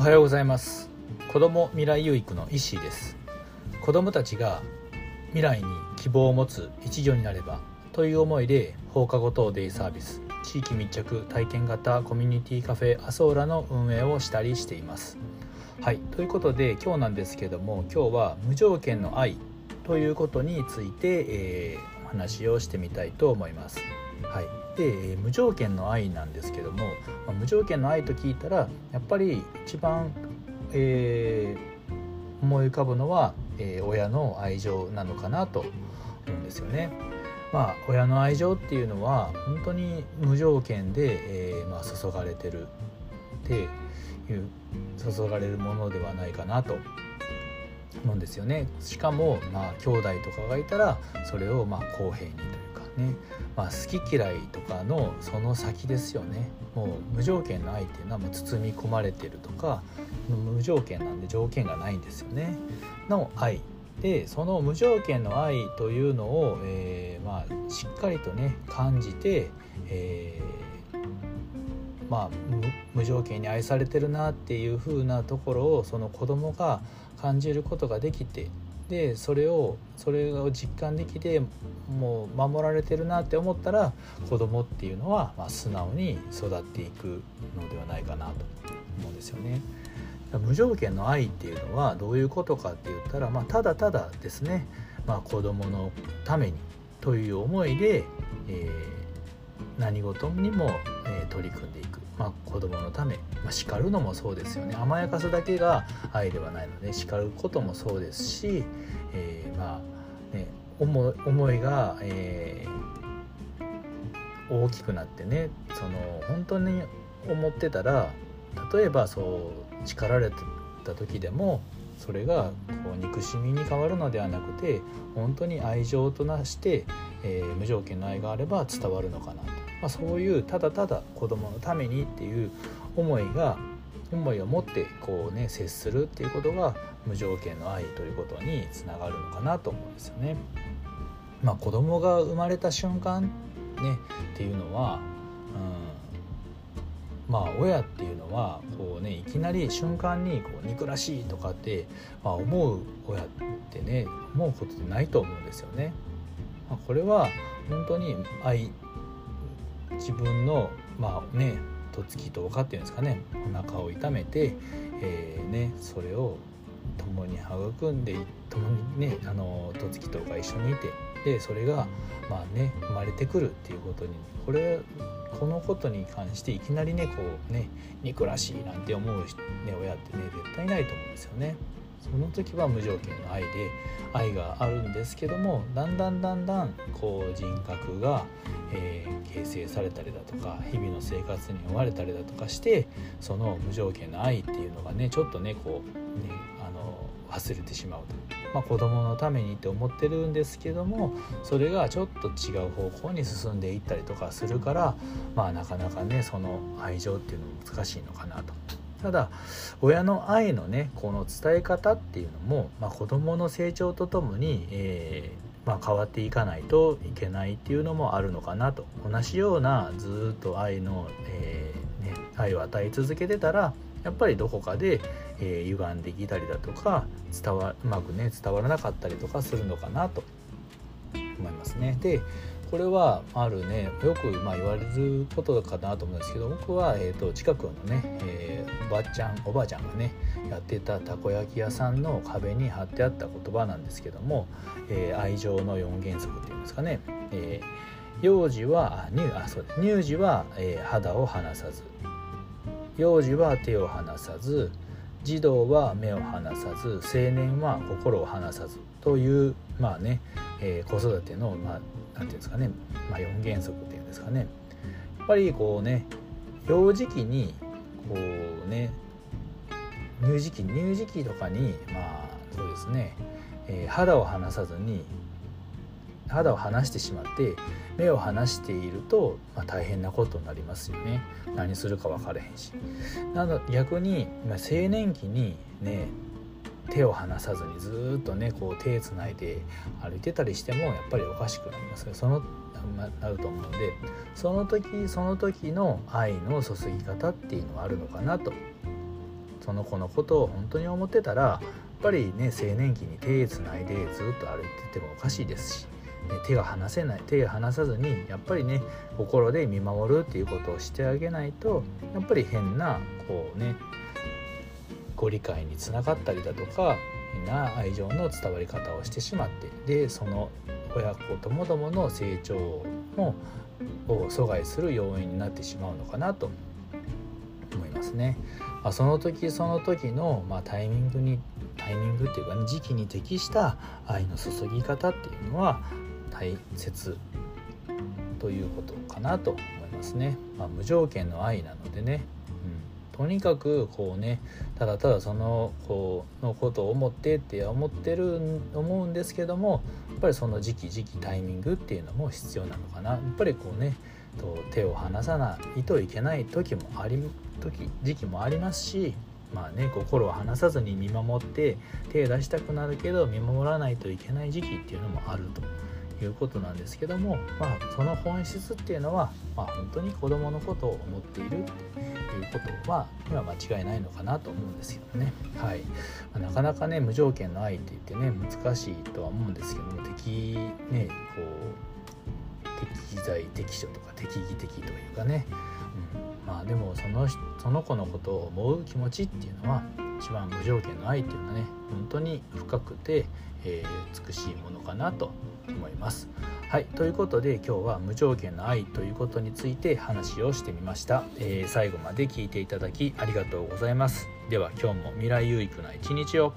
おはようございます。子ども未来有育の石井です。子どもたちが未来に希望を持つ一助になればという思いで放課後等デイサービス地域密着体験型コミュニティカフェアソーラの運営をしたりしています。はい。ということで今日なんですけども今日は無条件の愛ということについて、えー、お話をしてみたいと思います。はいで無条件の愛なんですけども、まあ、無条件の愛と聞いたらやっぱり一番、えー、思い浮かぶのは、えー、親の愛情なのかなと思うんですよね。まあ、親の愛情っていうのは本当に無条件で、えーまあ、注がれてるっていう注がれるものではないかなと思うんですよね。しかも、まあ、兄弟とかがいたらそれをまあ公平にというね、まあ、好き嫌いとかのその先ですよね。もう無条件の愛っていうのはもう包み込まれてるとか無条件なんで条件がないんですよね。の愛。でその無条件の愛というのを、えー、まあ、しっかりとね感じて、えー、まあ、無条件に愛されてるなっていう風なところをその子供が感じることができてでそれをそれを実感できてもう守られてるなって思ったら子供っていうのは、ま、素直に育っていくのではないかなと思うんですよね。無条件の愛っていうのはどういうことかって言ったら、まあ、ただただですね、まあ、子供のためにという思いで、えー、何事にも、え、取り組んでいくまあ、子供のため、まあ、叱るのもそうですよね。甘やかすだけが愛ではないので叱ることもそうですし、えー、まあね思いが、えー、大きくなってねその本当に思ってたら例えばそう叱られた時でもそれがこう憎しみに変わるのではなくて本当に愛情となして、えー、無条件の愛があれば伝わるのかなと。まあ、そういうただただ子供のためにっていう思いが思いを持ってこうね接するっていうことが無条件の愛ということにつながるのかなと思うんですよね。まあ、子供が生まれた瞬間ねっていうのは、うん、まあ親っていうのはこうねいきなり瞬間にこう憎らしいとかって、まあ、思う親ってね思うことってないと思うんですよね。まあ、これは本当に愛自分のまあねとつきとかっていうんですかねお腹を痛めて、えー、ね、それを共に育んで共にねあのとつきとか一緒にいてでそれがまあね生まれてくるっていうことにこれこのことに関していきなりねこうね憎らしいなんて思う、ね、親ってね絶対ないと思うんですよね。その時は無条件の愛で愛があるんですけどもだんだんだんだんこう人格が、えー、形成されたりだとか日々の生活に追われたりだとかしてその無条件の愛っていうのがねちょっとねこうねあの忘れてしまうと。まあ、子供のためにって思ってるんですけどもそれがちょっと違う方向に進んでいったりとかするからまあなかなかねその愛情っていうのも難しいのかなとただ親の愛のねこの伝え方っていうのも、まあ、子どもの成長とともに、えー、まあ、変わっていかないといけないっていうのもあるのかなと同じようなずっと愛の、えー、ね、愛を与え続けてたらやっぱりどこかで、えー、歪んできたりだとか伝わうまくね伝わらなかったりとかするのかなと思いますね。でこれはあるねよくまあ言われることかなと思うんですけど僕は、えーと、近くのね、えー、おばちゃんおばあちゃんがねやってたたこ焼き屋さんの壁に貼ってあった言葉なんですけども、えー、愛情の4原則っていうんですかね、えー、幼児は乳あそうです乳児は、えー、肌を離さず。幼児は手を離さず。児童は目を離さず。青年は心を離さず。というまあね、えー、子育ての、まあ、何て言うんですかね、まあ、4原則っていうんですかね。やっぱりこうね幼児期にこうね乳児期乳児期とかにまあそうですね、えー、肌を離さずに肌を離してしまって目を離していると、まあ、大変なことになりますよね。何するか分からへんし。なの逆に、まあ、青年期にね手を離さずにずっとねこう手つないで歩いてたりしてもやっぱりおかしくなりますそのなると思うのでその時その時の愛の注ぎ方っていうのはあるのかなと。その子のことを本当に思ってたらやっぱりね青年期に手つないでずっと歩いててもおかしいですし、ね、手が離せない手が離さずにやっぱりね心で見守るっていうことをしてあげないとやっぱり変なこうねご理解につながったりだとか変な愛情の伝わり方をしてしまってでその親子ともどもの成長もを阻害する要因になってしまうのかなと思いますね。まあ、その時その時の、まあ、タイミングにタイミングっていうか、ね、時期に適した愛の注ぎ方っていうのは大切ということかなと思いますね。まあ、無条件の愛なのでね、とにかくこうねただただその子のことを思ってって思ってる思うんですけどもやっぱりその時期時期タイミングっていうのも必要なのかな。やっぱりこうねと手を離さないといけない時もあり時時期もありますしまあね心を離さずに見守って手を出したくなるけど見守らないといけない時期っていうのもあるということなんですけども、まあ、その本質っていうのは、まあ、本当に子どものことを思っているっことは今間違いないのかなと思うんですけどね、はい。ま、なかなかね無条件の愛って言ってね難しいとは思うんですけども敵ねこう適材適所とか適宜的というかね、うん、まあでもそのその子のことを思う気持ちっていうのは一番無条件の愛っていうのはね本当に深くて、えー、美しいものかなと思います。はいということで今日は無条件の愛ということについて話をしてみました、えー、最後まで聞いていただきありがとうございます。では今日も未来有益な一日を。